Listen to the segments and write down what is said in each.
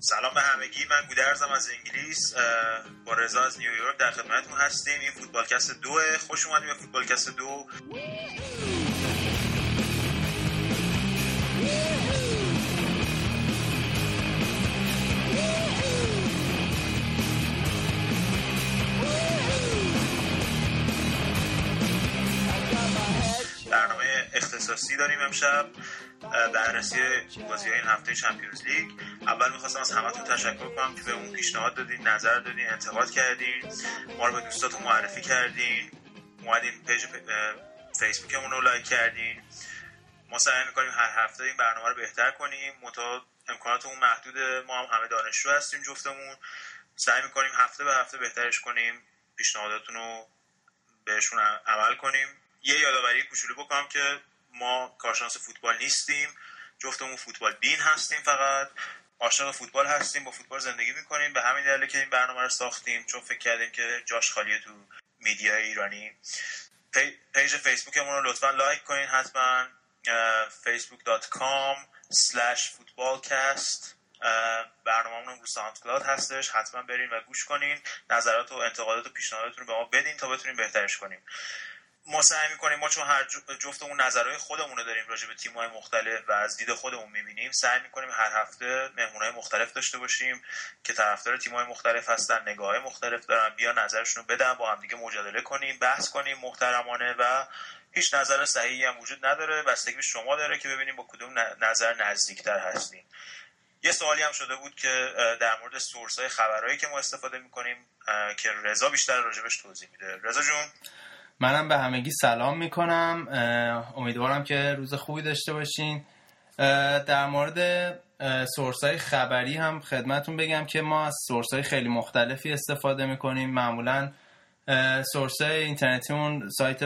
سلام به همگی. من گودرزم از انگلیس با رضا از نیویورک در خدمتتون هستیم. این فوتبالکست دوه. خوش اومدیم به فوتبالکست دو. برنامه اختصاصی داریم امشب بررسی بازی این هفته Champions League اول می‌خواستم از همتون تشکر کنم که به اون پیشنهاد دادین نظر دادین انتقاد کردین ما رو به دوستاتون معرفی کردین. اومدین page فیسبوکمون رو like کردین. ما سعی می‌کنیم هر هفته این برنامه رو بهتر کنیم. منتها امکاناتمون محدوده ما هم همه دانشجو هستیم جفتمون. سعی می‌کنیم هفته به هفته بهترش کنیم. پیشنهاداتون رو بهشون عمل کنیم. یه یادآوری کوچولو بکنم که ما کارشناس فوتبال نیستیم. جفتمون فوتبال بین هستیم فقط. عاشق فوتبال هستیم با فوتبال زندگی می‌کنیم. به همین دلیل که این برنامه رو ساختیم چون فکر کردیم که جاش خالیه تو media ایرانی. page فیسبوکمون رو لطفا like کنین حتما. facebook.com slash footballcast. برنامه رو cloud هستش. حتما برین و گوش کنین. نظرات و انتقادات و پیشنهاداتون رو به ما بدین تا بتونیم بهترش کنیم. ما سعی می‌کنیم. ما چون هر جفتمون نظرهای خودمون رو داریم راجع به تیم‌های مختلف و از دید خودمون می‌بینیم سعی می‌کنیم هر هفته مهمونهای مختلف داشته باشیم که طرفدار تیم‌های مختلف هستن نگاه مختلف دارن بیا نظرشون رو بدن با هم دیگه مجادله کنیم بحث کنیم محترمانه و هیچ نظر صحیحی هم وجود نداره. بستگی به شما داره که ببینیم با کدوم نظر نزدیکتر هستیم. یه سوالی هم شده بود که در مورد سورس های خبرهایی که ما استفاده می‌کنیم که رضا بیشتر راجبش توضیح میده. رضا جون. منم به همگی سلام می‌کنم. امیدوارم که روز خوبی داشته باشین. در مورد سورس های خبری هم خدمتون بگم که ما از سورس های خیلی مختلفی استفاده می‌کنیم. معمولا سورس های اینترنتیمون سایت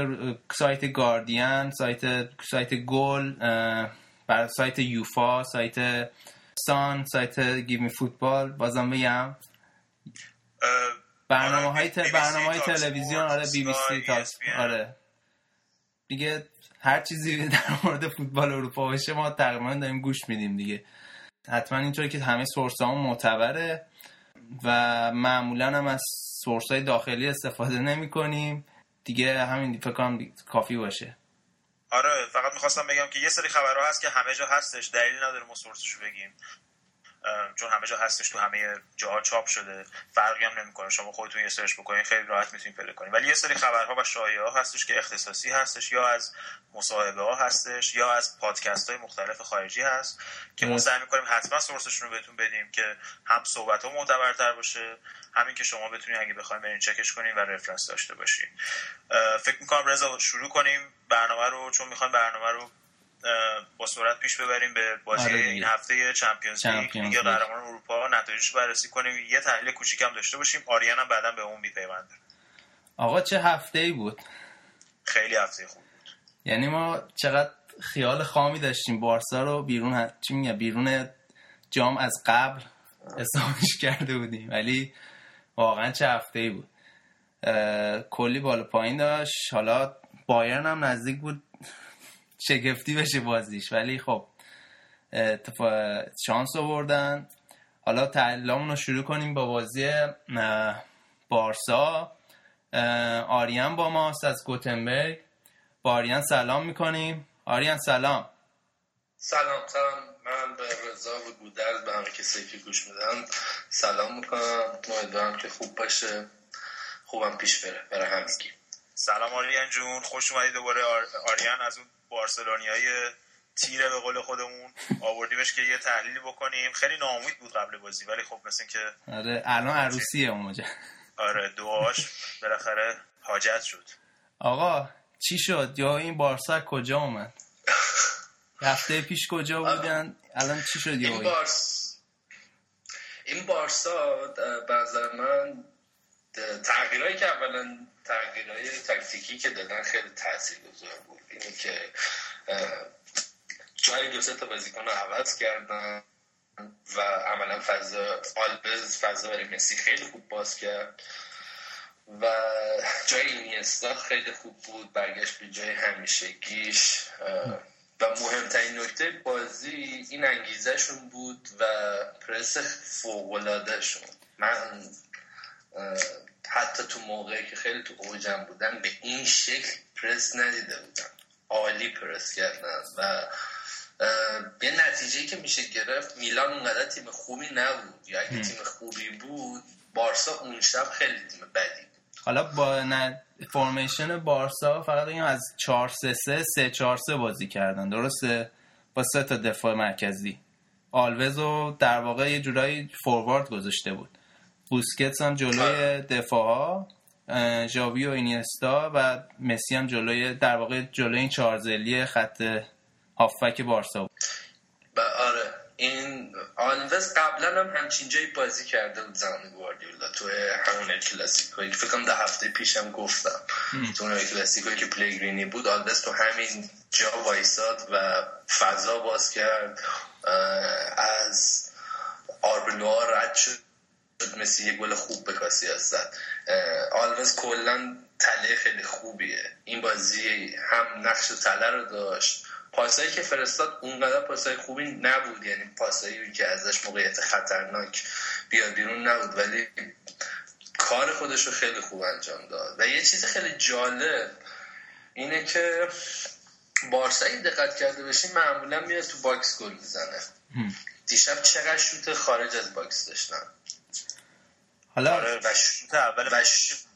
سایت گاردین سایت سایت گل بر سایت یوفا سایت سان سایت گیمی فوتبال. بازم بگم. برنامه های, برنامه های تلویزیون آره بی بی سی آره. دیگه هر چیزی در مورد فوتبال اروپا باشه ما تقریبا داریم گوش میدیم دیگه. حتما اینطوری که همه سورس ها معتبره و معمولا هم از سورس های داخلی استفاده نمی کنیم دیگه همین فکر کنم کافی باشه. آره فقط می‌خواستم بگم که یه سری خبرها هست که همه جا هستش دلیل نداره ما سورسشو بگیم. چون همه جا هستش تو همه جاها چاپ شده فرقی هم نمی‌کنه. شما خودتون یه سرچ بکنین خیلی راحت می‌تونید پیدا کنید ولی یه سری خبرها و شایعه ها هستش که اختصاصی هستش یا از مصاحبه ها هستش یا از پادکست های مختلف خارجی هست که ما سعی می‌کنیم حتما سورسشون رو بهتون بدیم که هم صحبت ها معتبرتر باشه همین که شما بتونید اگه بخواید برین چکش کنین و رفرنس داشته باشین. فکر می‌کنم رضا شروع کنیم برنامه رو چون می‌خوایم برنامه رو با سرعت پیش ببریم به بازی آره این هفته چمپیونز لیگ. لیگ. قهرمانان اروپا نتایجش بررسی کنیم. یه تحلیل کوچیک هم داشته باشیم. آریان هم بعدا به اون میپیونده آقا چه هفته ای بود؟ خیلی هفته خوب بود. یعنی ما چقدر خیال خامی داشتیم بارسا رو بیرون چی میگه؟ بیرون جام از قبل حسابش کرده بودیم. ولی واقعا چه هفته ای بود کلی بالا پایین داشت. حالا بایرن هم نزدیک بود. شگفتی بشه بازیش. ولی خب شانس آوردن. حالا تعلیمون رو شروع کنیم با بازی بارسا. آریان با ماست از گوتنبرگ. با آریان سلام می‌کنیم. آریان سلام. سلام سلام. من به رضا و گودرز به همه کسی که گوش میدن سلام می‌کنم. امیدوارم که خوب باشه. خوبم پیش بره برای همگی. سلام آریان جون. خوش اومدی دوباره آریان. از اون بارسلونیای تیره به قول خودمون. آوردیمش که یه تحلیلی بکنیم. خیلی ناامید بود قبل بازی ولی خب مثل که آره الان عروسیه اون آره دعاش بالاخره حاجت شد. آقا چی شد؟ یا این بارسا کجا اومد؟ هفته پیش کجا بودن؟ الان چی شد این بارس این بارسا به من تغییرهایی که اولا تغییرهای تکتیکی که دادن خیلی تاثیرگذار بود. اینه که جای دو سه تا بازیکن رو عوض کردن و عملا فضا آلبز فضا برای مسی خیلی خوب باز کرد و جای اینیستا خیلی خوب بود برگشت به جای همیشگیش. و مهمترین نکته بازی این انگیزشون بود و پرس فوقلادهشون من حتی تو موقعی که خیلی تو اوجم بودن به این شکل پرس ندیده بودم. عالی پرس کردن و یه نتیجه که میشه گرفت میلان اونقدر تیم خوبی نبود. یا اگه تیم خوبی بود بارسا اون شب خیلی تیم بدی حالا با نه فرمیشن بارسا فقط بگیم از 4 3 3 3 4 3 بازی کردن. درسته؟ با سه تا دفاع مرکزی. آلوز رو در واقع یه جورایی فوروارد گذاشته بود. بوسکتس هم جلوی دفاع ها ژاوی و اینیستا و مسی هم جلوی در واقع جلوی این چارزلی خط هافک بارسا بود. آره. این آلوز قبلا هم همچین جایی بازی کرده بود زمان گواردیولا تو همون کلاسیکوی فکر کنم ده هفته پیشم گفتم. تو اون کلاسیکوی که پلیگرینی بود آلوز تو همین جا وایساد و فضا باز کرد از آربلوها رد شد. مسی یه گل خوب به کاسی هستد آلوز کلا تله خیلی خوبیه. این بازی هم نقش تله رو داشت. پاسایی که فرستاد اونقدر پاسای خوبی نبود. یعنی پاسایی که ازش موقعیت خطرناک بیاد بیرون نبود ولی کار خودش رو خیلی خوب انجام داد. و یه چیز خیلی جالب اینه که بارسایی دقت کرده باشین معمولا میاد تو box گل می‌زنه. دیشب چقدر شوت خارج از box داشتن. حالا آره و شوت اول و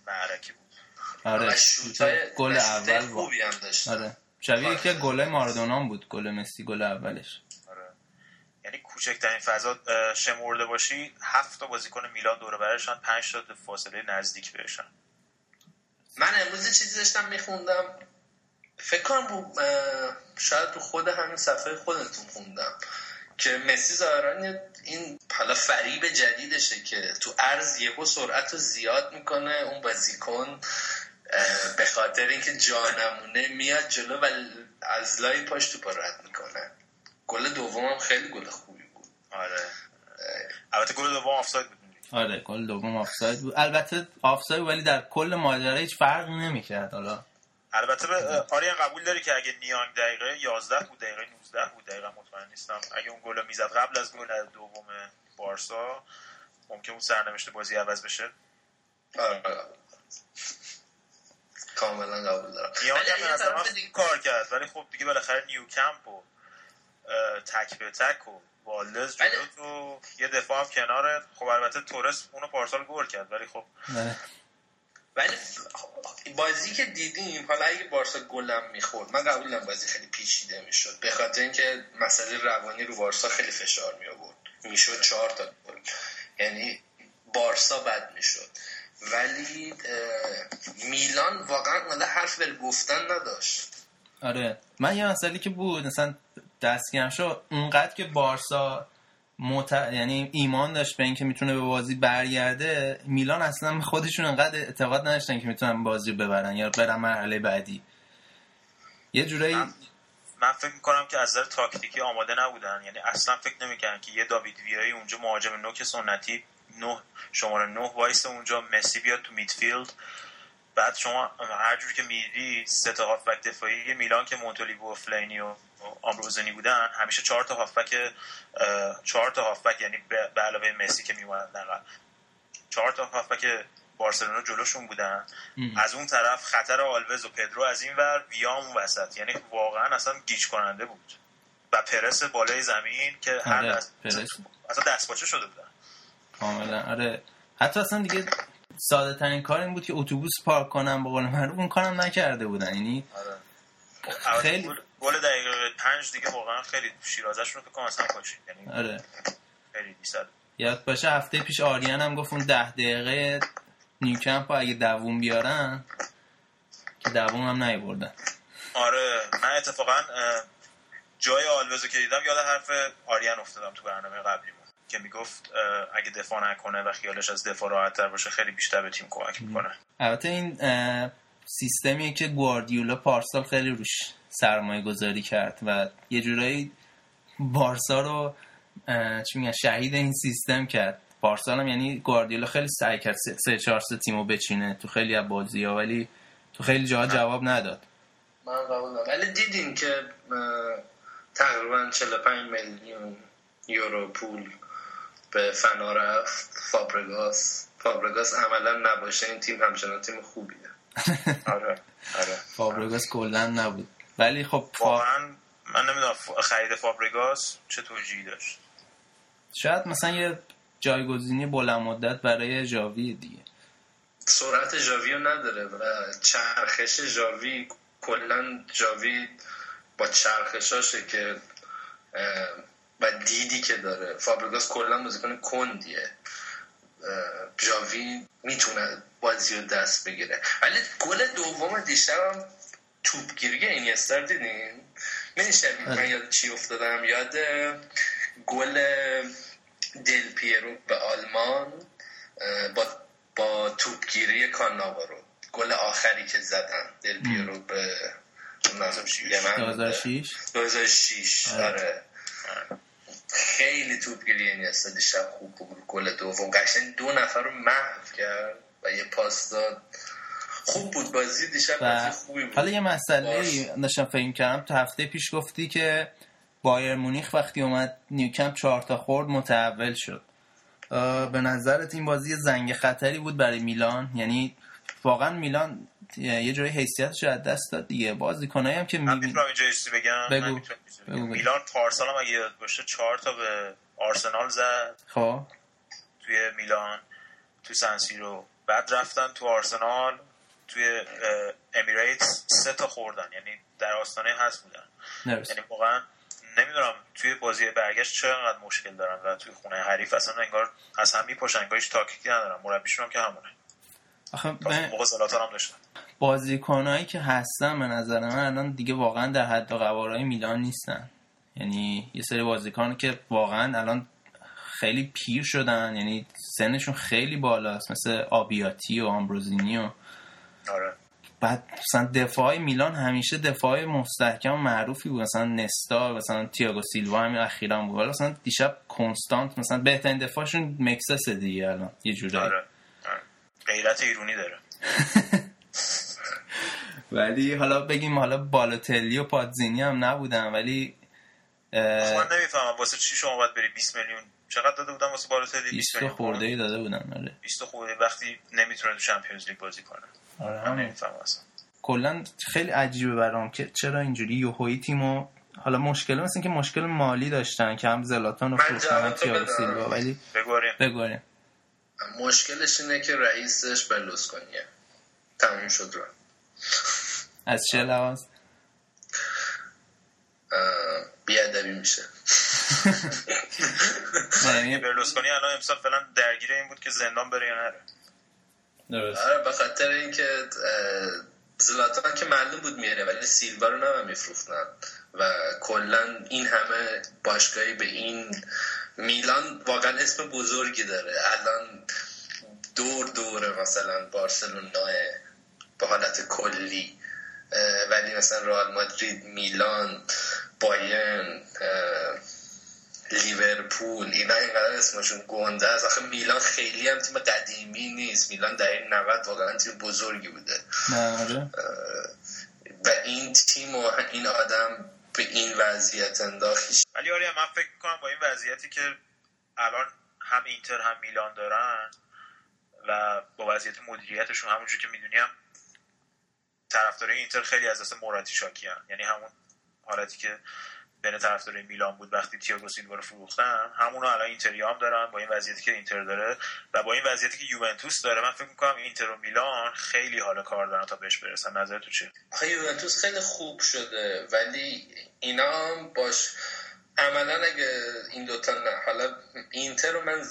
معرکه‌ای بود. آره شوت گل اول خوبی هم داشت. آره. شبیه که گل مارادونا بود گل مسی گل اولش. آره. یعنی کوچکترین فضا شمرده باشی هفت تا بازیکن میلان دور برشان پنج تا فاصله نزدیک بهشن من امروز چیزی داشتم میخوندم. فکر کنم شاید تو خود همین صفحه خودتون خوندم. که مسی ظاهرا این حالا فریب جدیدشه که تو عرض یهو سرعت رو زیاد می‌کنه اون بازیکن به خاطر اینکه جانمونه میاد جلو و از لای پاش تو رد می‌کنه. گل دومم خیلی گل خوبی بود. آره. البته گل دوم آفساید بود. آره گل دوم آفساید بود. البته آفساید ولی در کل ماجرا هیچ فرقی نمی‌کرد حالا. البته آریان قبول داری که اگه نیانگ دقیقه 11 بود دقیقه 19 بود دقیقه مطمئن نیستم. اگه اون گل می‌زد قبل از گل دوم بارسا ممکن بود سرنوشت بازی عوض بشه؟ آره. کاملا قبول دارم. نیانگ هم کار کرد ولی خب دیگه بالاخره نیو کمپ و تک به تک و والدز جلو تو یه دفاع هم کناره. خب البته تورس اونو پارسال گل کرد ولی خب ولی بازی که دیدیم حالا اگه بارسا گلم می‌خورد من قبول بازی خیلی پیچیده می‌شد. به خاطر اینکه مسئله روانی رو بارسا خیلی فشار می آورد می‌شد چهار تا گل. یعنی بارسا بد می‌شد. ولی میلان واقعا مالا حرف بر گفتن نداشت. آره. من یه مسئله که بود مثلا دستگیرم شد اونقدر که بارسا مت... یعنی ایمان داشت به اینکه می‌تونه به بازی برگرده میلان اصلا خودشون انقدر اعتقاد نداشتن که می‌تونن بازی ببرن یا برن مرحله بعدی. یه جورایی من, من فکر می‌کنم که از نظر تاکتیکی آماده نبودن. یعنی اصلا فکر نمی‌کنن که یه داوید ویایی اونجا مهاجم نوک سنتی نه شماره نه وایس اونجا مسی بیاد تو میدفیلد. بعد شما هر جور که میدی سه تا دفاعی میلان که مونتولی و فلینی و آمروزنی بودن همیشه چهار تا هافبک چهار تا هافبک یعنی به علاوه مسی که میومدن چهار تا هافبک بارسلونا جلوشون بودن. از اون طرف خطر آلوز و پدرو از این ور ویام اون وسط. یعنی واقعا اصلا گیج کننده بود. و پرس بالای زمین که هر آره، دست اصلا دست شده بودن. کاملا. آره. حتی اصلا دیگه ساده ترین کار این بود که اتوبوس پارک کنم به قول معروف اون کارم نکرده بودن. یعنی آره. خیلی. گل دقیقه پنج دیگه واقعا خیلی شیرازش رو کنم اصلا پاشید یعنی آره. خیلی دیصد یاد باشه هفته پیش آریان هم گفت اون ده دقیقه نیوکمپ اگه دووم بیارن که دووم هم نیبردن آره من اتفاقا جای آلوزو که دیدم یاد حرف آریان افتادم تو برنامه قبلیمون که می‌گفت اگه دفاع نکنه و خیالش از دفاع راحت تر باشه خیلی بیشتر به تیم کمک می‌کنه. البته این سیستمیه که گواردیولا پارسال خیلی روش سرمایه گذاری کرد و یه جورایی بارسا رو چی میگن شهید این سیستم کرد. پارسال هم یعنی گواردیولا خیلی سعی کرد سه چهار سه تیمو بچینه تو خیلی از بازی ها ولی تو خیلی جاها جواب نداد. من قبول ولی دیدین که تقریبا 45 میلیون یورو پول به فنا رفت؟ فابرگاس. فابرگاس عملا نباشه. این تیم همچنان تیم خوبیه. آره آره. فابرگاس کلا نبود. ولی خب فا... واقعا من نمی‌دونم خرید فابرگاس چه توجیهی داشت؟ شاید مثلا یه جایگزینی بلند مدت برای جاوی دیگه. سرعت جاوی رو نداره و چرخش جاوی کلا جاوی با چرخشاشه که و دیدی که داره. فابرگاس کلا بازیکن کندیه. جاوی می‌تونه بازی رو دست بگیره. ولی گل دوم دیشب هم توپگیری اینیستر دیدین من شبیه من یاد چی افتادم؟ یاد گل دل پیرو به آلمان با با توپگیری کاناوارو گل آخری که زدن. دل پیرو به 2006 2006 آره. خیلی توپگیری این دیشب خوب بود. گل دوم. قشنگ دو نفر رو محو کرد. و یه پاس داد خوب بود. بازی دیشب بازی خوبی بود. حالا یه مسئله داشتم فکر کردم تا هفته پیش گفتی که بایر مونیخ وقتی اومد نیوکمپ چهار تا خورد متحول شد. به نظرت این بازی زنگ خطری بود برای میلان؟ یعنی واقعا میلان یه جای حیثیتش از دست داد دیگه. بازیکنایی هم که من می‌تونم اینجا بگم؟ بگو. بگو. میلان پارسال هم اگه یاد باشه چهار تا به آرسنال زد. خب. توی میلان تو سنسیرو بعد رفتن تو آرسنال توی امیریتس سه تا خوردن یعنی در آستانه هست بودن. نرس. یعنی واقعا نمی‌دونم توی بازی برگشت چقدر مشکل دارن و توی خونه حریف اصلا انگار از هم میپاشن انگار هیچ تاکتیکی ندارن. مربیشون هم که همونه. آخه من- موقع زلاتان هم داشتن. بازیکنایی که هستن به نظر من الان دیگه واقعا در حد و قوارهای میلان نیستن. یعنی یه سری بازیکن که واقعا الان خیلی پیر شدن. یعنی سنشون خیلی بالاست مثل آبیاتی و آمبروزینی و آره. بعد مثلا دفاع میلان همیشه دفاع مستحکم و معروفی بود. مثلا نستا مثلا تییاگو سیلوا همین اخیرا بود. ولی مثلا دیشب کنستانت مثلا بهترین دفاعشون مکسس دیگه الان. یه جورایی آره. آره. غیرت ایرونی داره. ولی حالا بگیم حالا بالوتلی و پادزینی هم نبودن ولی خب من نمی‌فهمم. واسه چی شما باید بری 20 میلیون چقدر داده بودن واسه بالاتلی 20 میلیون خورده ای داده بودن آره. 20 خورده وقتی نمی‌تونه تو چمپیونز لیگ بازی کنه آره من همین. نمی‌فهمم اصلا کلا خیلی عجیبه برام که چرا اینجوری یوهویی تیمو حالا مشکل مثل که مشکل مالی داشتن که هم زلاتان رو فروختن هم بدم. سیلوا ولی بگواریم بگواریم مشکلش اینه که رئیسش بلوسکونیه. تموم شد رو از چه لحاظ؟ بیادبی میشه. برلوسکونی الان امسال فعلا درگیر این بود که زندان بره یا نره. درست. آره به خاطر اینکه زلاتان که معلوم بود میره ولی سیلوا رو نمه میفروختن. و کلا این همه باشگاهی به این میلان واقعا اسم بزرگی داره. الان دور دوره مثلا بارسلونا به حالت کلی ولی مثلا رئال مادرید میلان بایرن لیورپول. اینا اینقدر اسمشون گنده است. آخه میلان خیلی هم تیم قدیمی نیست. میلان در این 90 واقعا تیم بزرگی بوده. نه آره. و این تیم و این آدم به این وضعیت انداخت. ولی آره من فکر می‌کنم با این وضعیتی که الان هم اینتر هم میلان دارن و با وضعیت مدیریتشون همونجور که می‌دونی هم طرفدارای اینتر خیلی از دست موراتی شاکی هم. یعنی همون حالتی که بین طرفدارای میلان بود وقتی تییاگو سیلوا رو فروختن. همونو الان اینتریا هم دارن با این وضعیتی که اینتر داره و با این وضعیتی که یوونتوس داره. من فکر می‌کنم اینتر و میلان خیلی حال کار دارن تا بهش برسن. نظر تو چیه یوونتوس خیلی خوب شده ولی اینا هم باش عملا اگه این دوتا نه حالا اینتر رو من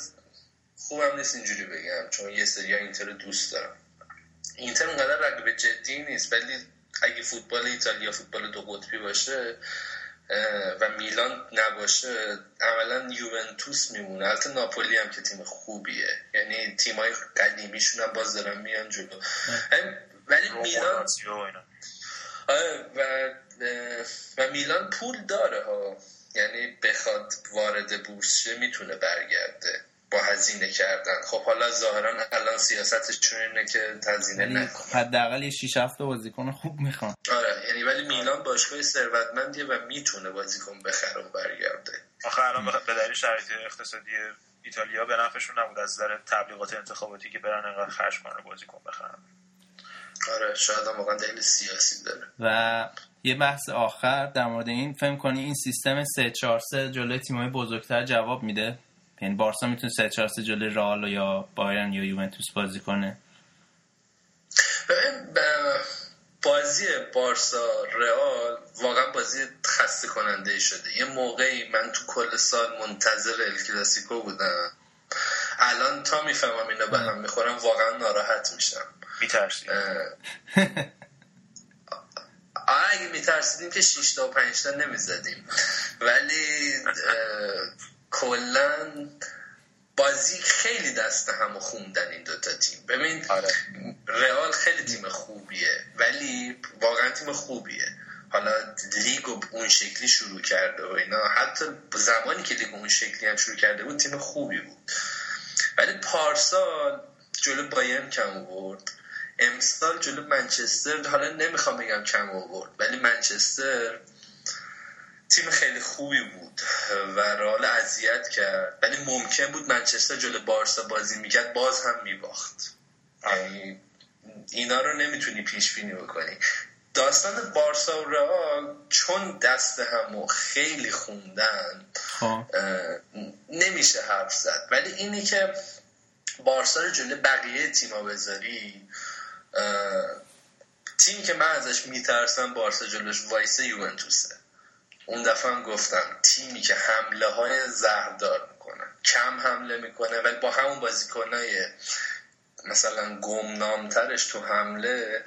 خوبم نیست اینجوری بگم چون یه سری اینتر رو دوست دارم اینتر اونقدر رقیب جدی نیست ولی اگه فوتبال ایتالیا فوتبال دو قطبی باشه و میلان نباشه عملا یوونتوس میمونه. البته ناپولی هم که تیم خوبیه. یعنی تیمای قدیمیشون هم باز دارن میان جلو. ولی میلان و آره و و میلان پول داره ها. یعنی بخواد وارد بورس می‌تونه برگرده. با هزینه کردن. خب حالا ظاهرا الان سیاستشون اینه که هزینه نکنن حداقل یه 6 7 بازیکن خوب می‌خوان. آره یعنی ولی میلان باشگاه ثروتمندیه و می‌تونه بازیکن بخره و برگرده. آخه الان به دلیل شرایط اقتصادی ایتالیا به نفعشون نبود. از نظر تبلیغات انتخاباتی که برن انقدر خرج کنن بازیکن بخرن. آره شاید هم واقعا دلیل سیاسی داره. و یه بحث آخر در مورد این فهم کنی این سیستم 3 4 3 جلوی تیم‌های بزرگتر جواب میده؟ یعنی بارسا می‌تونه 3 4 3 جلوی رئال یا بایرن یا یوونتوس بازی کنه؟ بازی بارسا رئال واقعا بازی خسته کننده شده. یه موقعی من تو کل سال منتظر الکلاسیکو بودم. الان تا می‌فهمم اینا به هم می‌خورم واقعا ناراحت میشم. میترسی. اگه میترسیدیم که 6 تا و 5 تا نمی‌زدیم. ولی کلا بازی خیلی دست همو خوندن این دوتا تیم. ببین آره. رئال خیلی تیم خوبیه ولی واقعا تیم خوبیه. حالا لیگ اون شکلی شروع کرده و اینا حتی زمانی که لیگ اون شکلی هم شروع کرده بود تیم خوبی بود. ولی پارسال جلو بایم کم آورد. امسال جلو منچستر حالا نمی‌خوام بگم کم آورد ولی منچستر تیم خیلی خوبی بود و رال اذیت کرد. ولی ممکن بود منچستر جلو بارسا بازی می‌کرد باز هم میباخت. یعنی اینا رو نمی‌تونی پیش بینی بکنی. داستان بارسا و رئال چون دست همو خیلی خوندن خب. نمیشه حرف زد. ولی اینی که بارسا رو جلو بقیه تیما بذاری تیمی که من ازش میترسم بارسا جلوش وایسه یوونتوسه. اون دفعه هم گفتم تیمی که حمله های زهردار می‌کنه کم حمله می‌کنه ولی با همون بازیکنای مثلا گمنامترش تو حمله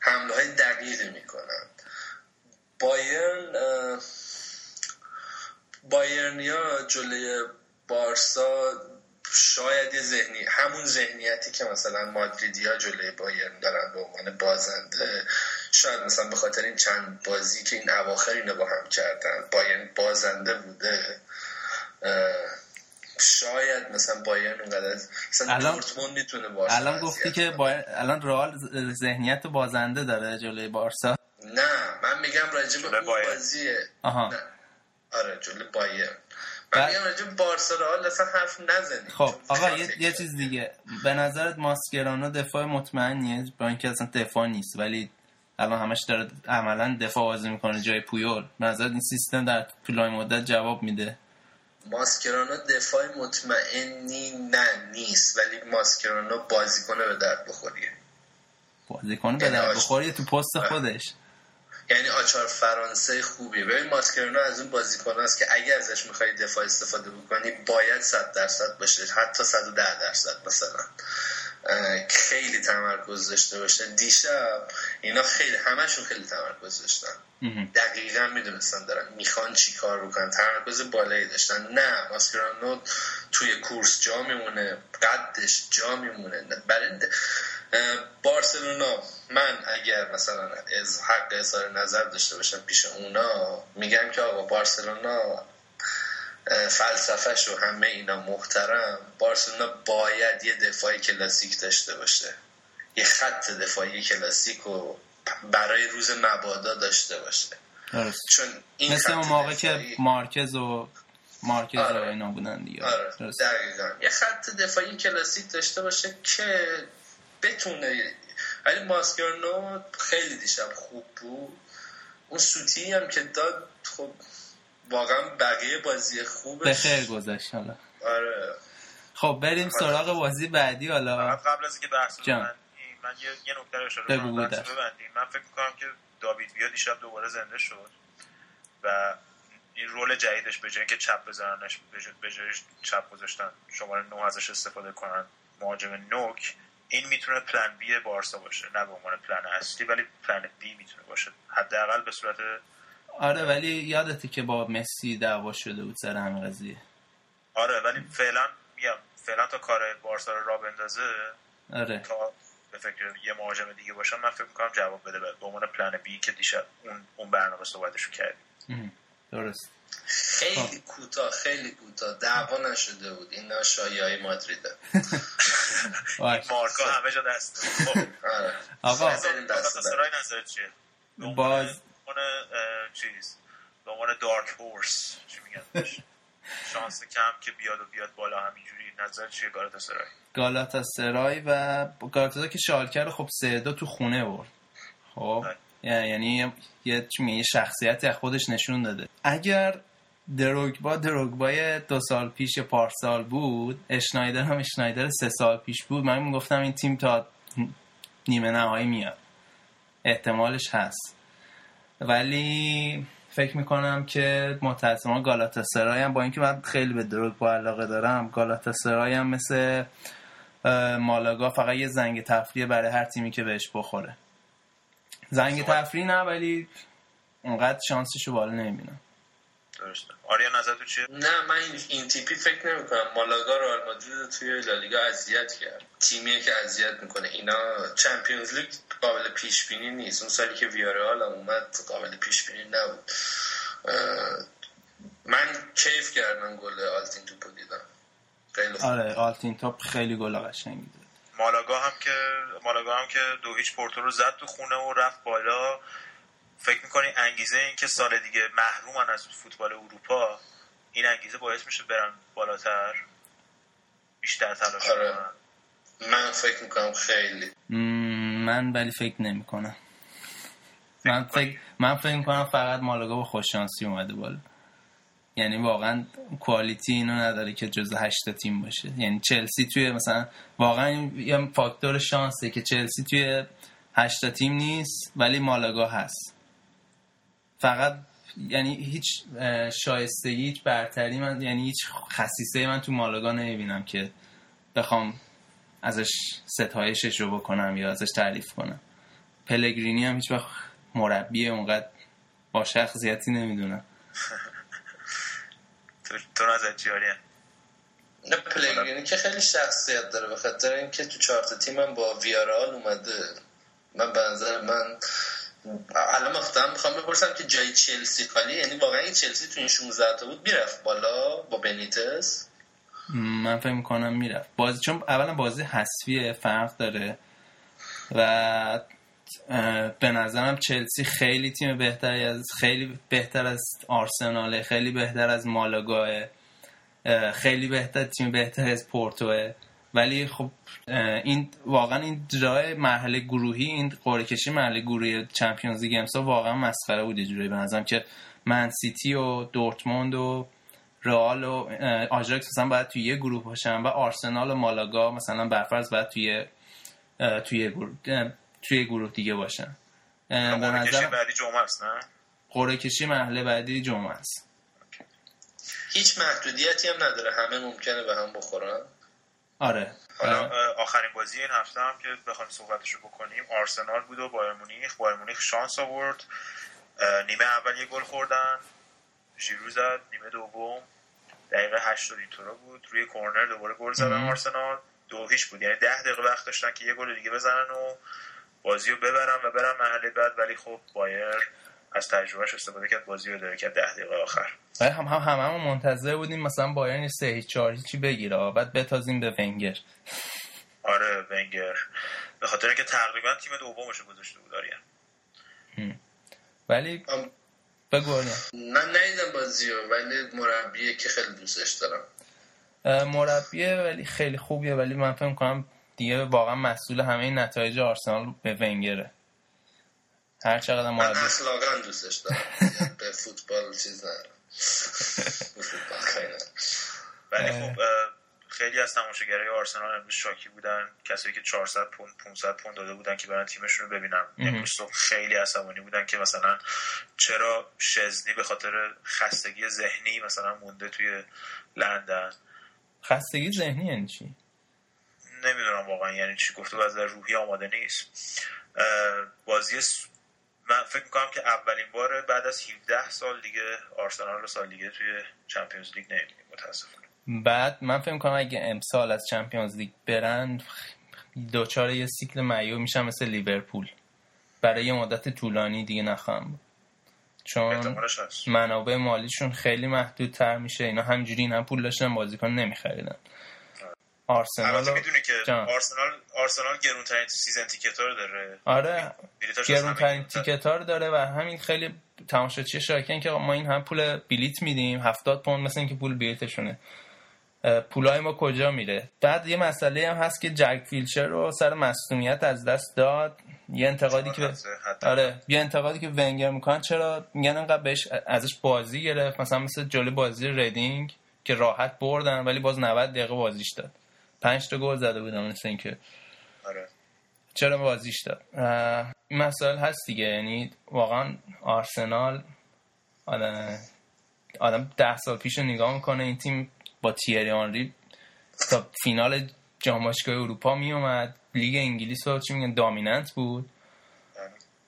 حمله های دقیقی می‌کنن. بایرن بایرنیا جلوی بارسا شاید یه ذهنی همون ذهنیتی که مثلا مادریدیا جلوی بایرن دارن به عنوان بازنده شاید مثلا به خاطر این چند بازی که این اواخر اینو با هم کردن بایرن بازنده بوده شاید مثلا بایرن اونقدر مثلا الان می‌تونه باشه الان گفتی که بایر... الان رئال ذهنیت بازنده داره جلوی بارسا. نه من میگم راجع به بازیه. آها. نه. آره جلوی بایرن. من میگم راجع بارسا رئال اصلا حرف نزنید. خب آقا یه, یه چیز دیگه. به نظرت ماسکرانو دفاع مطمئنیه؟ با اینکه اصلا دفاع نیست ولی الان همش داره عملا دفاع بازی می‌کنه جای پویول. نظر این سیستم در طولانی مدت جواب میده؟ ماسکرانو دفاع مطمئنی نه نیست ولی ماسکرانو بازیکنه به درد بخوریه. بازیکن به یعنی درد بخوریه تو پست آره. خودش. یعنی آچار فرانسه خوبیه. ببین ماسکرانو از اون بازیکن است که اگه ازش می‌خوای دفاع استفاده بکنی باید 100 درصد باشه. حتی 110 درصد مثلا. خیلی تمرکز داشته باشه دیشب اینا خیلی همشون خیلی تمرکز داشتن. دقیقا می‌دونستن دارن می‌خوان چی کار بکنن. تمرکز بالایی داشتن. نه ماسکرانو توی کورس جا میمونه قدش جا میمونه. برای بارسلونا من اگر مثلا از حق اظهار نظر داشته باشم پیش اونا میگم که آقا بارسلونا فلسفهش و همه اینا محترم بارسلونا باید یه دفاعی کلاسیک داشته باشه. یه خط دفاعی کلاسیک و برای روز مبادا داشته باشه. چون این مثل اون موقع که مارکز و مارکز آره. و اینا بودن دیگه. آره. دقیقا. یه خط دفاعی کلاسیک داشته باشه که بتونه ولی ماسکرنو خیلی دیشب خوب بود. اون سوتی هم که داد خب واقعا بقیه بازی خوبه. به خیر گذشت حالا. آره. خب بریم سراغ بازی بعدی حالا. قبل از اینکه بحث من من یه, یه نکته رو اشاره کنم. من فکر می‌کنم که داوید بیا دیشب دوباره زنده شد و این رول جدیدش به جای که چپ بزننش به جای چپ گذاشتن شماره 9 ازش استفاده کنن مهاجم نوک این می‌تونه پلن بی بارسا باشه نه به عنوان پلن اصلی ولی پلن بی می‌تونه باشه. حداقل به صورت آره ولی یادتی که با مسی دعوا شده بود سر همین قضیه. آره ولی فعلا میگم فعلا تا کار بارسا رو را بندازه آره. تا به فکر یه مهاجم دیگه باشم من فکر می‌کنم جواب بده به عنوان پلن بی که دیشب اون اون برنامه صحبتشو کردیم. درست. خیلی کوتاه خیلی کوتاه. دعوا نشده بود. این شایعه های مادریده مارکا همه جا دست. خب. آره. آقا. نظر باز چیز به عنوان دارک هورس چی میگن شانس کم که بیاد و بیاد بالا همینجوری. نظر چیه گالاتا سرای گالاتا سرای و گالاتا که شالکر خب سه دو تو خونه برد. خب یعنی یه یه شخصیتی از خودش نشون داده. اگر دروگبا دروگبای دو سال پیش پارسال بود اشنایدر هم اشنایدر سه سال پیش بود. من می‌گفتم این تیم تا نیمه نهایی میاد. احتمالش هست. ولی فکر می‌کنم که متاسفانه گالاتا سرای هم با اینکه من خیلی به دروگبا علاقه دارم گالاتا سرای هم مثل مالاگا فقط یه زنگ تفریه برای هر تیمی که بهش بخوره. زنگ تفریح نه ولی اونقدر شانسشو بالا نمی‌بینم. درسته. آریا نظر تو چیه؟ نه من این تیپی فکر نمی کنم مالاگا رو مادرید توی لالیگا اذیت کرد. تیمیه که اذیت می‌کنه. اینا چمپیونز لیگ قابل پیش بینی نیست. اون سالی که ویارال اومد قابل پیش بینی نبود من کیف کردم گل آلتین توپو دیدم. خیلی آره آلتین توپ خیلی گل قشنگی مالاگا هم که مالاگا هم که دو هیچ پورتو رو زد تو خونه و رفت بالا. فکر می‌کنی انگیزه این که سال دیگه محرومن از فوتبال اروپا این انگیزه باعث میشه برن بالاتر؟ بیشتر تلاش آره. من فکر می‌کنم خیلی. من ولی فکر نمی‌کنم. من فکر من فکر می‌کنم فقط مالاگا با خوششانسی اومده بالا. یعنی واقعا کوالیتی اینو نداره که جز هشت تیم باشه. یعنی چلسی توی مثلا واقعا یه فاکتور شانسه که چلسی توی هشت تیم نیست ولی مالاگا هست. فقط یعنی هیچ شایستگی هیچ برتری من یعنی هیچ خصیصه من تو مالاگا نمی‌بینم که بخوام ازش ستایشش رو بکنم یا ازش تعریف کنم. پلگرینی هم هیچ وقت مربی اونقدر با شخصیتی نمی‌دونم. تو نظر چی نه پلگرینی که خیلی شخصیت داره به خاطر اینکه تو چارت تیم هم با ویارال اومده. من به نظر من الان مفتم می‌خوام بپرسم که جای چلسی خالی؟ یعنی واقعا این چلسی تو این 16 تا بود می‌رفت بالا با بنیتس؟ من فکر می‌کنم می‌رفت. بازی چون اولا بازی حسفی فرق داره و به نظرم چلسی خیلی تیم بهتری از خیلی بهتر از آرسناله خیلی بهتر از مالاگاه خیلی بهتر تیم بهتر از پورتوه ولی خب این واقعا این جای مرحله گروهی این قرعه کشی مرحله گروهی چمپیونز لیگ امسال واقعا مسخره بود جوری. به نظرم که من سیتی و دورتموند و رئال و آژاکس مثلا باید توی یه گروه باشن و آرسنال و مالاگا مثلا برفرض باید توی توی گروه توی گروه دیگه باشن. به نظر بعدی جمعه است نه؟ قرعه کشی مرحله بعدی جمعه است. هیچ محدودیتی هم نداره. همه ممکنه به هم بخورن. آره. حالا آخرین بازی این هفته هم که بخوایم صحبتشو بکنیم آرسنال بود و بایر مونیخ. بایر مونیخ شانس آورد. نیمه اول یه گل خوردن. ژیرو زد نیمه دوم. دقیقه 80 اینطورا بود. روی کورنر دوباره گل زدن آرسنال. دو هیچ بود. یعنی ده دقیقه وقت داشتن که یه گل دیگه بزنن و بازی رو ببرن و برن مرحله بعد. ولی خب بایر از تجربهش استفاده کرد بازی رو داره کرد ده دقیقه آخر. هم هم هم هم منتظر بودیم مثلا بایرن سه هیچ چهار هیچی بگیره. بعد بتازیم به ونگر. آره ونگر. به خاطر اینکه تقریبا تیم دومش گذاشته بود آریان. ولی بگو من ندیدم بازی رو ولی مربیه که خیلی دوستش دارم. مربیه ولی خیلی خوبیه ولی من فکر کنم دیگه واقعا مسئول همه نتایج آرسنال به ونگره. هر چقدر من اخلاقا دوستش دارم. به فوتبال چیز ندارم. ولی خب خیلی از تماشاگرای آرسنال امروز شاکی بودن. کسایی که 400 پوند 500 پوند داده بودن که برن تیمشون رو ببینن امروز صبح خیلی عصبانی بودن که مثلا چرا شزنی به خاطر خستگی ذهنی مثلا مونده توی لندن؟ خستگی ذهنی یعنی چی؟ نمی‌دونم واقعا یعنی چی. گفته از روحی آماده نیست. بازی من فکر می‌کنم که اولین بار بعد از 17 سال دیگه آرسنال رو سال دیگه توی چمپیونز لیگ نمیدیم متاسفانه. بعد من فکر می‌کنم اگه امسال از چمپیونز لیگ برن دوچار یه سیکل معیوب میشن مثل لیورپول. برای یه مدت طولانی دیگه نخواهم چون منابع مالیشون خیلی محدودتر میشه. اینا همجوری این هم پول داشتن بازیکن نمیخریدن. آرسنال می‌دونی که جان. آرسنال آرسنال گرونترین season ticket رو داره. آره. گرونترین ticket رو داره و همین خیلی تماشاچی شاکن که ما این هم پول بلیت میدیم. 70 پوند مثل اینکه پول بلیتشونه. پولای ما کجا میره؟ بعد یه مسئله هم هست که جک ویلشر رو سر مصدومیت از دست داد. یه انتقادی که آره. یه انتقادی که ونگر می‌کنن. چرا؟ میگن انقدر بهش ازش بازی گرفت. مثلا مثل جلوی بازی ریدینگ که راحت بردن ولی باز 90 دقیقه بازیش داد. 5 تا گل زده بودم مثل اینکه آره. چرا بازیش داد. این مسائل هست دیگه یعنی واقعا آرسنال آدم آدم ده سال پیش نگاه می‌کنه این تیم با تیری آنری تا فینال جام اروپا می اومد لیگ انگلیس رو چی میگن؟ دامیننت بود.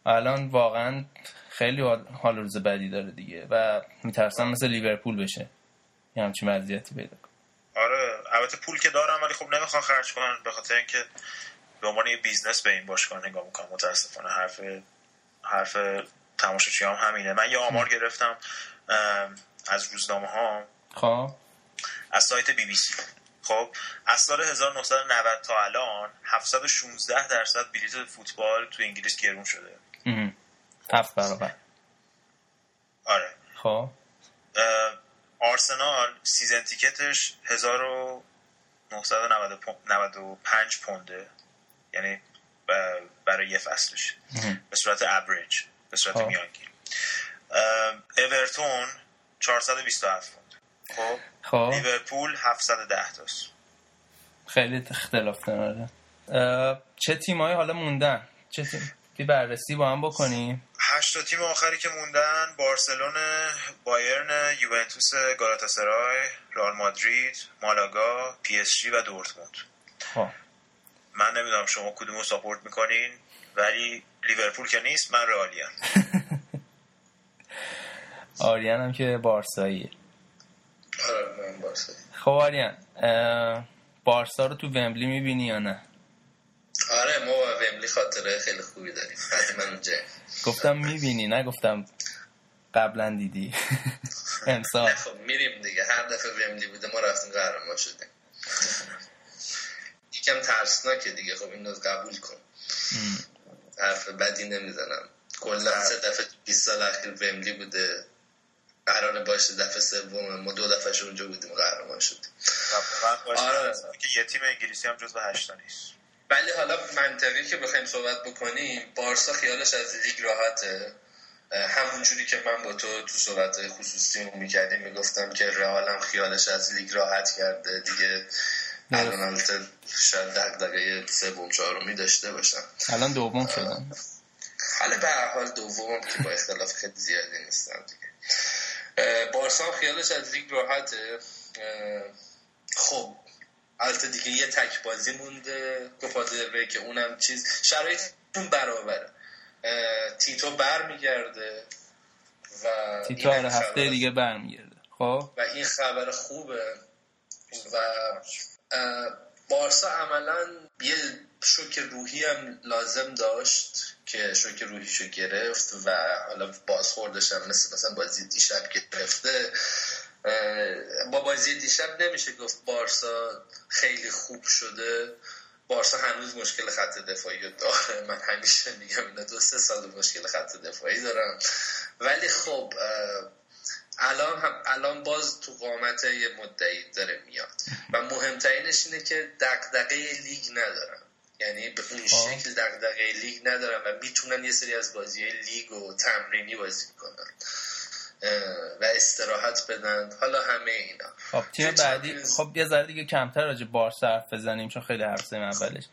الان واقعا خیلی حال روز بدی داره دیگه و میترسم مثل لیورپول بشه. یه همچین وضعیتی پیدا آره. البته پول که دارم ولی خب نمی‌خوان خرج کنن به خاطر اینکه به عنوان یه business به این باشگاه نگاه می‌کنم. متاسفانه حرف حرف تماشاچی هم همینه. من یه آمار گرفتم از روزنامه ها خب. از سایت بی بی سی. خب از سال 1990 تا الان 716 درصد بلیت فوتبال تو انگلیس گرون شده. هفت برابر. آره. خب. آرسنال season ticket ش 1995 پونده. یعنی برای یه فصلش. به صورت average به صورت خب. میانگین. اورتون 427 پوند خب؟ خب. لیورپول 710 تاست. خیلی اختلاف داره چه تیمایی حالا موندن؟ چه تیم؟ بررسی با هم بکنیم. هشت تیم آخری که موندن بارسلون بایرن یوونتوس گالاتاسرای رئال مادرید مالاگا پی اس جی و دورتموند. خب. من نمی‌دونم شما کدومو support می‌کنین ولی لیورپول که نیست من رئالیم. آریان هم که بارساییه. آره من بارسایی خب آریان بارسا رو تو ومبلی می‌بینی یا نه؟ آره ما با ومبلی خاطره خیلی خوبی داریم. حتما اونجا گفتم می‌بینی؟ نه گفتم قبلا دیدی. امسال. خب میریم دیگه. هر دفعه ومبلی بوده ما رفتیم قهرمان شدیم. یکم ترسناکه دیگه. خب این قبول کن. حرف بدی نمی‌زنم. کلا سه دفعه 20 سال اخیر ومبلی بوده. قرار باشه دفعه سوم ما دو دفعه اونجا بودیم قهرمان شدیم. آره. که یه تیم انگلیسی هم جزو هشتا نیست. ولی حالا منطقی که بخوایم صحبت بکنیم بارسا خیالش از لیگ راحته. همونجوری که من با تو تو صحبت خصوصی می‌کردیم می‌گفتم که رئال هم خیالش از لیگ راحت کرده. دیگه الان البته شاید دقیقه سوم چهارمی داشته باشم. الان دوم شدن. حالا به حال دوم که با اختلاف خیلی زیادی نیستم دیگه. بارسا خیالش از لیگ راحته. خب البته دیگه یه تک بازی مونده. کوپا که اونم چیز. شرایطتون برابره. تیتو برمیگرده و تیتو هر هفته دیگه برمیگرده. خب؟ و این خبر خوبه. و بارسا عملا یه شوک روحی هم لازم داشت که شوک روحیشو گرفت و حالا بازخوردش هم مثل مثلا بازی دیشب گرفته. با بازی دیشب نمیشه گفت بارسا خیلی خوب شده. بارسا هنوز مشکل خط دفاعی داره. من همیشه میگم اینا دو سه سال مشکل خط دفاعی دارم ولی خب الان هم الان باز تو قامت یه مدعی داره میاد. و مهمترینش اینه که دقدقه لیگ ندارن. یعنی به اون شکل دقدقه لیگ ندارن و می‌تونن یه سری از بازی لیگ و تمرینی بازی کنن. و استراحت بدن. حالا همه اینا. خب تیم بعدی خب یه ذره دیگه کمتر راجع بارسا حرف بزنیم چون خیلی حرف زدیم اولش.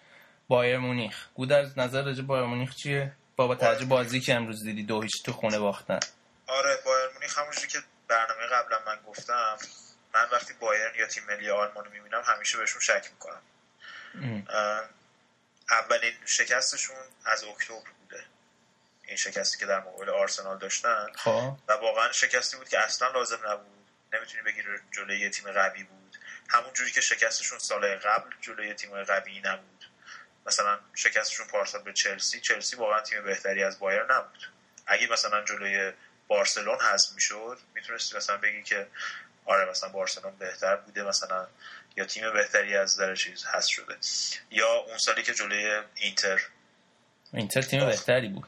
بایر مونیخ. از نظر راجع بایر مونیخ چیه؟ بابا ترجیح بازی که امروز دیدی دو هیچ تو خونه باختن. آره بایر مونیخ همونجوری که برنامه قبلا من گفتم. من وقتی بایرن یا تیم ملی آلمان می‌بینم همیشه بهشون شک می‌کنم. اولین شکستشون از اکتبر این شکستی که در مقابل آرسنال داشتن خب. و واقعا شکستی بود که اصلا لازم نبود. نمی‌تونی بگی جلوی یه تیم قوی بود. همون جوری که شکستشون سال قبل جلوی تیم قوی نبود. مثلا شکستشون پارسال به چلسی چلسی واقعا تیم بهتری از بایر نبود. اگه مثلا جلوی بارسلون هست می‌شد می‌تونستی مثلا بگی که آره مثلا بارسلون بهتر بوده مثلا یا تیم بهتری از در چیز هست شده. یا اون سالی که جلوی اینتر اینتر تیم بهتری بود.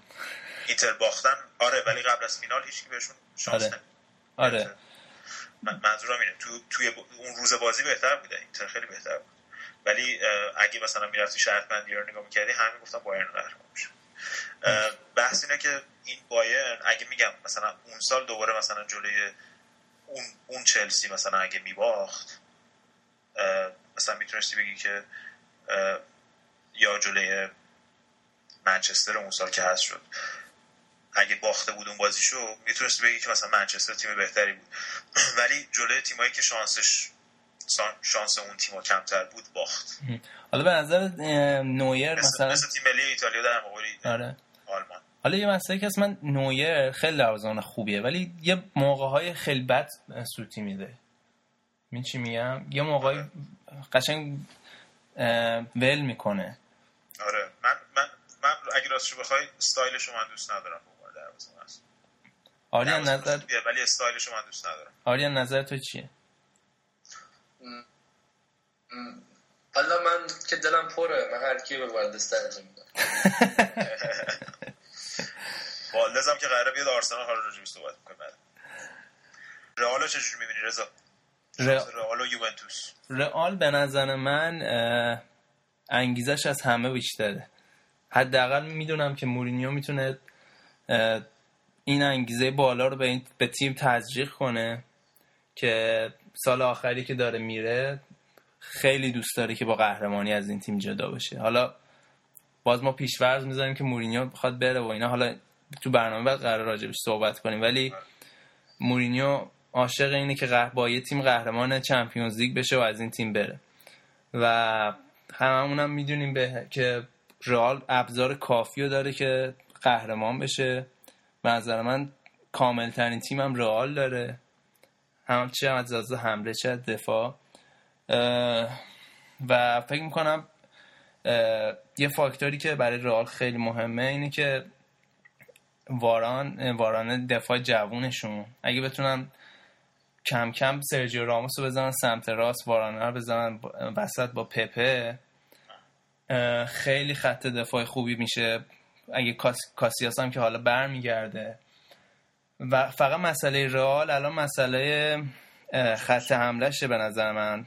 اینتر باختن آره ولی قبل از فینال هیچ بهشون شانس آره. آره. منظورم اینه تو توی اون روز بازی بهتر بوده اینتر خیلی بهتر بود. ولی اگه مثلا می‌رفتی شرط بندی رو نگاه می‌کردی همین گفتم بایرن قهرمان میشه. بحث اینه که این بایرن اگه میگم مثلا اون سال دوباره مثلا جلوی اون اون چلسی مثلا اگه میباخت مثلا می‌تونستی بگی که یا جلوی منچستر اون سال که هست شد. اگه باخته بود اون بازیشو می‌تونستی بگی که مثلا منچستر تیم بهتری بود. ولی جلوی تیمایی که شانسش شانس اون تیما کمتر بود باخت. حالا به نظر نویر مثلا مثل تیم ملی ایتالیا در مقابل آره. آلمان. حالا یه مسئله که از من نویر خیلی دروازه‌بان خوبیه ولی یه موقع های خیلی بد سوتی میده. می چی میگم؟ یه موقعی قشنگ ول می‌کنه. آره. من من من اگه راستشو بخوای استایلشو من دوست ندارم. آریان نظر ولی استایلشو من دوست ندارم. آریان نظر تو چیه؟ حالا من که دلم پره من هر کی به والدس ترجیح میدم. والدزم که قراره بیاد آرسنال حالا راجع صحبت می‌کنه بعد. رئال چجوری می‌بینی رضا؟ رئال و یوونتوس. رئال به نظر من انگیزش از همه بیشتره. حداقل می‌دونم که مورینیو می‌تونه این انگیزه بالا رو به, به تیم تزریق کنه که سال آخری که داره میره خیلی دوست داره که با قهرمانی از این تیم جدا بشه حالا باز ما پیشورز می‌ذاریم که مورینیو بخواد بره و اینا. حالا تو برنامه بعد قرار راجبش صحبت کنیم. ولی مورینیو عاشق اینه که با یه تیم قهرمان چمپیونز لیگ بشه و از این تیم بره. و هممون هم می‌دونیم به که رئال ابزار کافی رو داره که قهرمان بشه. به نظر من کامل ترین تیمم رئال داره. هم چه از از حمله چه دفاع. و فکر می‌کنم یه فاکتوری که برای رئال خیلی مهمه اینه که واران واران دفاع جوونشون. اگه بتونن کم کم سرجیو راموس رو بزنن سمت راست وارانه رو بزنن وسط با پپه خیلی خط دفاع خوبی میشه. اگه کاسیاس هم که حالا برمیگرده. و فقط مسئله رئال الان مسئله خط حملهشه به نظر من.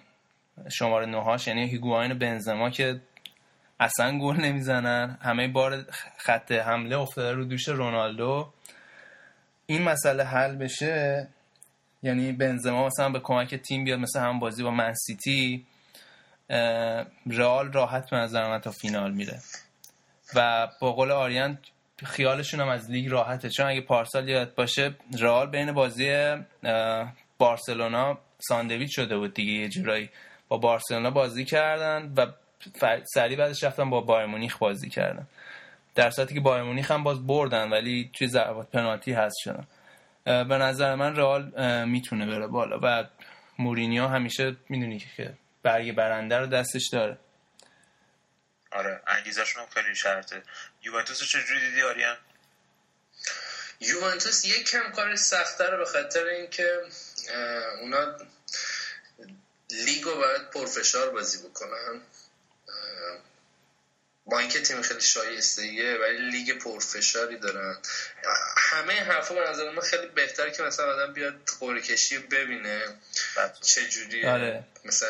شماره نهاش یعنی هیگواین و بنزما که اصلا گل نمی‌زنن. همه بار خط حمله افتاده رو دوش رونالدو. این مسئله حل بشه یعنی بنزما مثلا به کمک تیم بیاد مثل هم بازی با منسیتی رئال راحت به نظر من تا فینال میره. و با قول آریان خیالشون هم از لیگ راحته. چون اگه پارسال یاد باشه رئال بین بازی بارسلونا ساندویچ شده بود دیگه یه جورایی با بارسلونا بازی کردن و سری بعدش رفتن با بایر مونیخ بازی کردن. در صورتی که بایر مونیخ هم باز بردن ولی توی ضربات پنالتی هست شدن به نظر من رئال می‌تونه بره بالا. و مورینیو همیشه می‌دونی که برگ برنده رو دستش داره. آره انگیزشون هم خیلی شرطه. یوونتوس چجوری دیدی آریان؟ یوونتوس یک کم کار سختتر به خاطر اینکه اونا لیگو باید پرفشار بازی بکنن. با اینکه تیم خیلی شایسته ولی لیگ پرفشاری دارن. همه حرفا به نظر من خیلی بهتر که مثلا آدم بیاد قرعه کشی ببینه. چه جوری آره. مثلا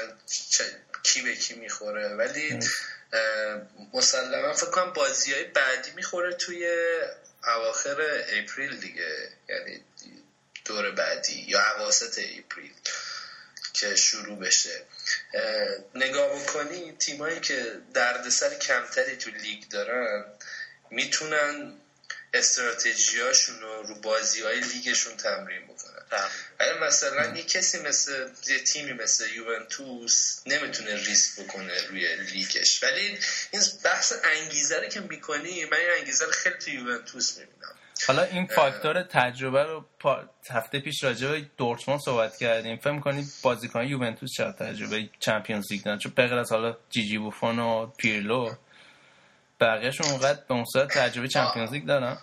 کی به کی می‌خوره؟ ولی مسلما فکر کنم بازی های بعدی می‌خوره توی اواخر April دیگه. یعنی دور بعدی یا اواسط April که شروع بشه. نگاه بکنی تیمایی که دردسر کمتری تو لیگ دارن می‌تونن استراتژیاشون رو رو بازی های لیگشون تمرین بکنن. اگر مثلا یه کسی مثل یه تیمی مثل یوونتوس نمی‌تونه ریسک بکنه روی لیگش ولی این بحث انگیزه که می‌کنی من این انگیزه رو خیلی تو یوونتوس می‌بینم. حالا این فاکتور تجربه رو هفته پیش راجع به دورتموند صحبت کردیم. فکر می‌کنی بازیکن یوونتوس چقدر تجربه Champions League دارن؟ چون بغیر از حالا جیجی بوفون و پیرلو بقیه‌شون اونقدر به اون تجربه Champions League دارن؟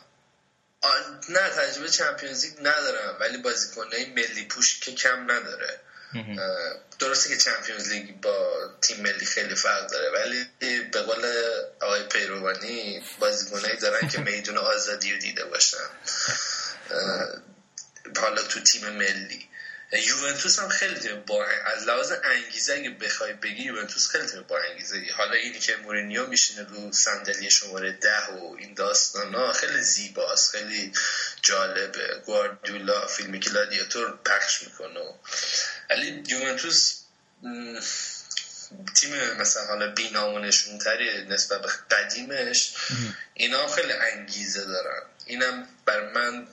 نه تجربه چمپیونز لیگ ندارم ولی بازیکنای ملی پوش که کم نداره. درسته که چمپیونز لیگ با تیم ملی خیلی فرق داره ولی به قول آقای پیروانی بازیکنایی دارن که میدون آزادی رو دیده باشن. حالا تو تیم ملی. یوونتوس هم خیلی تیم با از لحاظ انگیزه اگه بخوای بگی یوونتوس خیلی تیم با انگیزه حالا اینی که مورینیو میشینه رو صندلی شماره ده و این داستان ها خیلی زیباست خیلی جالبه. گواردیولا فیلم گلادیاتور پخش می‌کنه. ولی یوونتوس تیم مثلا حالا بینامونشون تری نسبت به قدیمش اینا خیلی انگیزه دارن. اینم بر من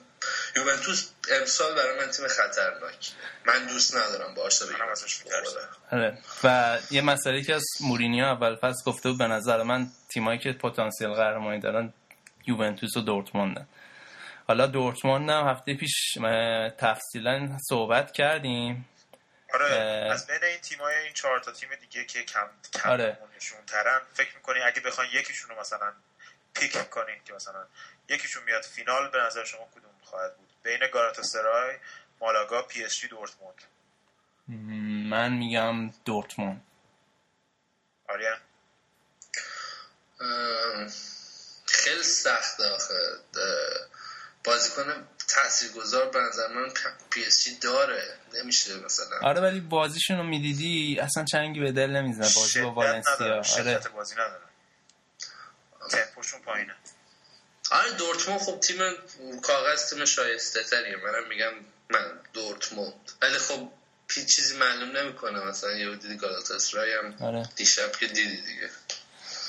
یوونتوس امسال برای من تیم خطرناک. من دوست ندارم ازش آره. و یه مسئله که از مورینیو اول فصل گفته بود به نظر من تیمایی که پتانسیل قهرمانی دارن یوونتوس و دورتموندن حالا دورتموند هم هفته پیش تفصیلا صحبت کردیم. آره از بین این تیمای این چهار تا تیم دیگه که کم کم آره. ترن فکر می‌کنی اگه بخواین یکیشون رو مثلا pick کنین که مثلا یکیشون میاد فینال به نظر شما کدوم خواهد بود؟ بین گالاتاسرای مالاگا پی اس جی دورتموند. من میگم دورتموند. آریان خیلی سخت آخه. بازیکن تاثیرگذار به نظر من پی اس جی داره. نمیشه مثلا. آره ولی بازیشون رو می‌دیدی اصلا چنگی به دل نمی‌زنه. بازی با والنسیا. آره. بازی نداره. تمپوشون پایینه. آره دورتموند خب تیم کاغذ تیم شایسته تریه منم میگم من دورتموند. ولی خب هیچ چیزی معلوم نمی‌کنه. مثلا یه دیدی گالاتاسرای هم آره. دیشب که دیدی دیگه.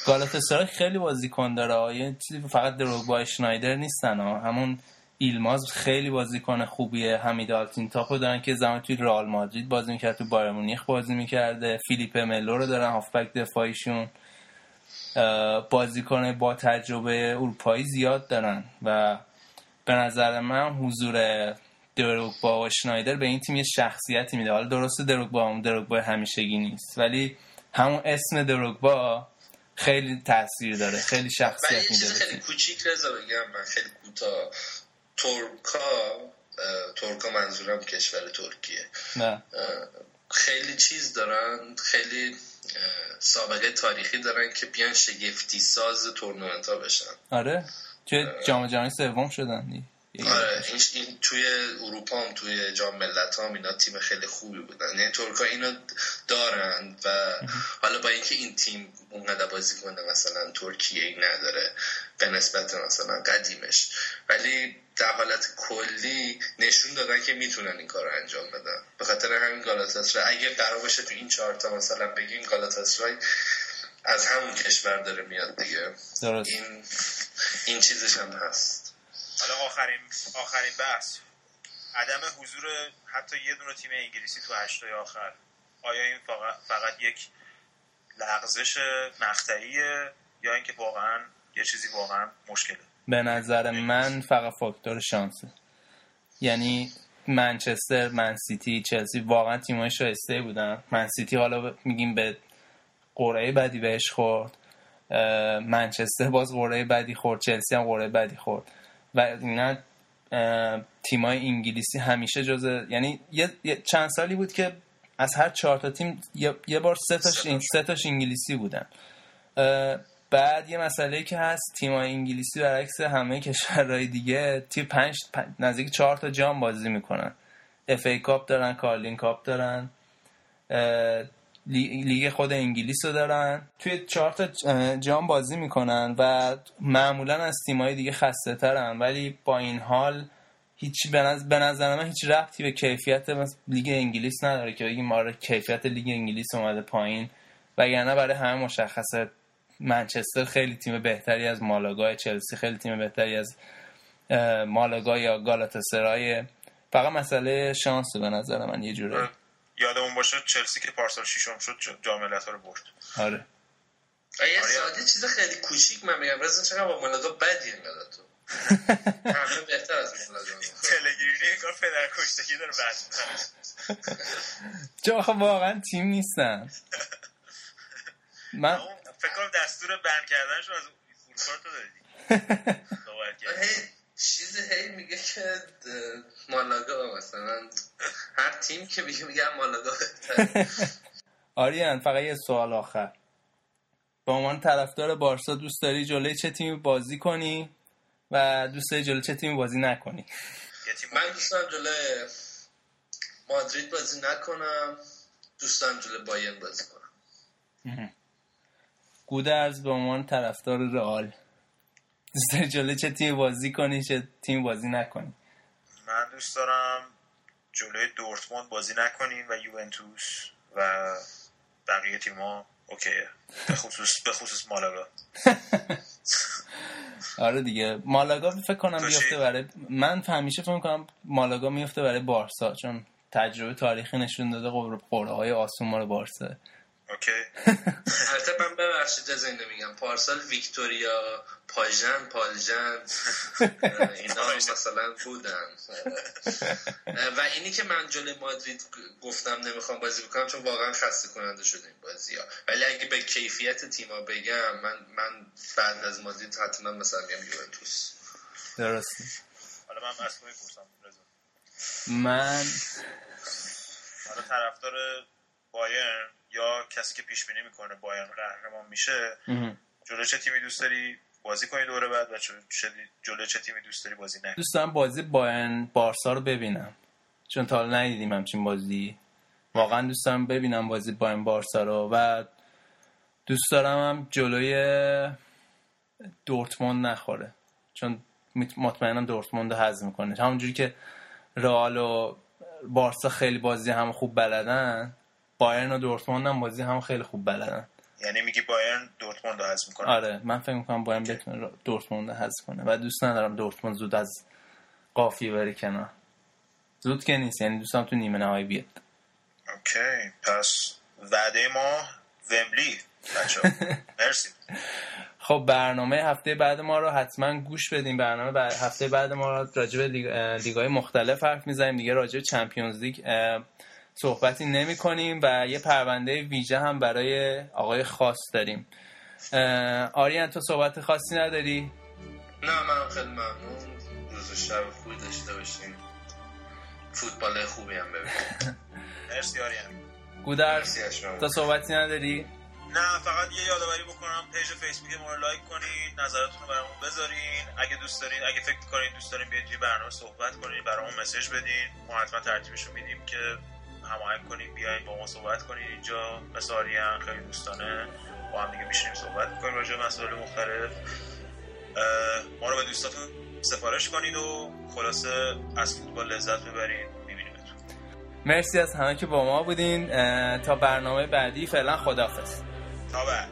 گالاتاسرای خیلی بازیکن داره. یه چیزی فقط دروگبا شنایدر نیستن. ها همون ایلماز خیلی بازیکن خوبیه. حمید آلتین تاپو دارن که زمان توی رئال مادرید بازی می‌کرد تو بایر مونیخ بازی می‌کرده. فیلیپ ملو رو دارن هافبک دفاعیشون. بازیکن با تجربه اروپایی زیاد دارن و به نظر من حضور دروگبا و شنایدر به این تیم یه شخصیتی میده. حالا درسته دروگبا هم دروگبا همیشگی نیست ولی همون اسم دروگبا خیلی تاثیر داره خیلی شخصیت میده خیلی کوچیک رضا بگم من خیلی کوتاه. ترکا ترکا منظورم کشور ترکیه. نه. خیلی چیز دارن خیلی سابقه تاریخی دارن که بیان شگفتی ساز تورنمنت ها بشن. آره که جام جهانی سوم شدن. آره این, توی اروپا هم توی جام ملت هم اینا تیم خیلی خوبی بودن. یعنی ترکا اینو دارن و حالا با اینکه این تیم اونقدر بازی کنه مثلا ترکیه این نداره به نسبت مثلا قدیمش. ولی در حالت کلی نشون دادن که می‌تونن این کار رو انجام بدن. به خاطر همین گالاتاسرای اگه قرار باشه تو این چهارتا مثلا بگیم گالاتاسرای از همون کشور داره میاد دیگه. درست. این این چیزش هم هست. حالا آخرین آخرین بحث. عدم حضور حتی یه دونه تیم انگلیسی تو هشتای آخر. آیا این فقط, فقط یک لغزش مقطعیه یا اینکه واقعا یه چیزی واقعا مشکله؟ به نظر من فقط فاکتور شانسه. یعنی منچستر منسیتی چلسی واقعا تیمای شایسته بودن. منسیتی حالا میگیم به قرعه بدی بهش خورد. منچستر باز قرعه بدی خورد چلسی هم قرعه بدی خورد. و اینا تیمای انگلیسی همیشه جزه یعنی یه چند سالی بود که از هر چهار تا تیم یه, بار سه تاش سه تاش. انگلیسی بودن. بعد یه مسئله که هست تیمای انگلیسی برعکس همه کشورهای دیگه تیم پنج, نزدیک چهار تا جام بازی می‌کنن. FA Cup دارن Carling Cup دارن. لیگ خود انگلیس رو دارن. توی چهار تا جام بازی می‌کنن و معمولا از تیمای دیگه خسته ترن ولی با این حال هیچ به نظر من هیچ ربطی به کیفیت لیگ انگلیس نداره که بگیم آره کیفیت لیگ انگلیس اومده پایین. وگرنه برای همه مشخصه منچستر خیلی تیم بهتری از مالاگا چلسی خیلی تیم بهتری از مالاگا یا گالاتاسرای. فقط مسئله شانس به نظر من یه جوره. یادمون باشه چلسی که پارسال ششم شد جام ها رو برد. آره. یه ساده چیز خیلی کوچیک من میگم. رضا چقدر با مالاگا بدی انقدر تو. همه بهتر از مالاگا تلگیرینی انگار پدر کشتگی داره بد چون واقعا تیم نیستن. من فکر کنم دستور بند کردنشون از اروپا تو دادی. چیز هی میگه که مالاگا مثلا هر تیم که میگه میگه مالاگا آریان فقط یه سوال آخر. به عنوان طرفدار بارسا دوست داری جلوی چه تیمی بازی کنی؟ و دوست داری جلوی چه تیمی بازی نکنی؟ من دوست دارم جلوی مادرید بازی نکنم. دوست دارم جلوی بایرن بازی کنم. گودرز به عنوان طرفدار رئال. دوست داری جلوی چه تیمی بازی کنی چه تیم بازی نکنی؟ من دوست دارم جلوی دورتموند بازی نکنیم و یوونتوس و بقیه تیما اوکیه. به خصوص به خصوص مالاگا. آره دیگه. مالاگا فکر کنم میفته برای من همیشه فکر کنم مالاگا میفته برای بارسا چون تجربه تاریخی نشون داده قرعه های آسون مال بارسا اوکی؟ البته من ببخشید از این نمیگم پارسال ویکتوریا پاژن پالژن اینا مثلا بودن. و اینی که من جلوی مادرید گفتم نمی‌خوام بازی بکنم چون واقعا خسته کننده شده این بازی ها. ولی اگه به کیفیت تیما بگم من من بعد از مادرید حتما مثلا میگم یوونتوس. درسته. حالا من از می‌پرسم. من حالا طرفدار بایرن؟ یا کسی که پیش بینی می‌کنه بایرن قهرمان میشه جلو چه تیمی دوست داری بازی کنی دوره بعد و جلو چه تیمی دوست داری بازی نکنی؟ دوست دارم بازی بایرن بارسا رو ببینم. چون تا حالا ندیدیم همچین بازی. واقعا دوست دارم ببینم بازی بایرن بارسا رو. و دوست دارم هم جلوی دورتموند نخوره. چون مطمئنم دورتموند رو حذف می‌کنه. همونجوری که رئال و بارسا خیلی بازی هم خوب بلدن بایرن و دورتموند هم بازی هم خیلی خوب بلدن. یعنی میگی بایرن دورتموند رو حذف می‌کنه؟ آره من فکر می‌کنم بایرن بتونه دورتموند رو حذف کنه. و دوست ندارم دورتموند زود از قافیه بره کنار. زود که نیست یعنی دوستم تو نیمه نهایی بیاد. اوکی پس وعده ما ومبلی بچه مرسی. خب برنامه هفته بعد ما رو حتما گوش بدیم برنامه بعد هفته بعد ما رو راجع به لیگ های مختلف حرف می‌زنیم. دیگه راجع به Champions League صحبتی نمی کنیم و یه پرونده ویژه هم برای آقای خاص داریم. آریان تو صحبت خاصی نداری؟ نه من خیلی ممنون. روز شب خوبی داشته باشیم فوتبال خوبی هم ببینیم. مرسی آریان. گودر تو صحبتی نداری؟ نه فقط یه یادآوری بکنم. page فیسبوک ما رو like کنید نظراتتون رو برامون بذارین. اگه دوست دارین اگه فکر کنید دوست دارین بیاید برنامه صحبت کنید برامون message بدین. ما حتما ترتیبش رو میدیم که هماهنگ کنید بیاین با ما صحبت کنید اینجا مثل آریان خیلی دوستانه. با هم دیگه میشینیم صحبت کنیم راجع به مسائل مختلف. ما رو به دوستاتون سفارش کنید و خلاصه از فوتبال لذت ببرید میبینیمتون. مرسی از همه که با ما بودین. تا برنامه بعدی فعلا خدافظ تا بعد.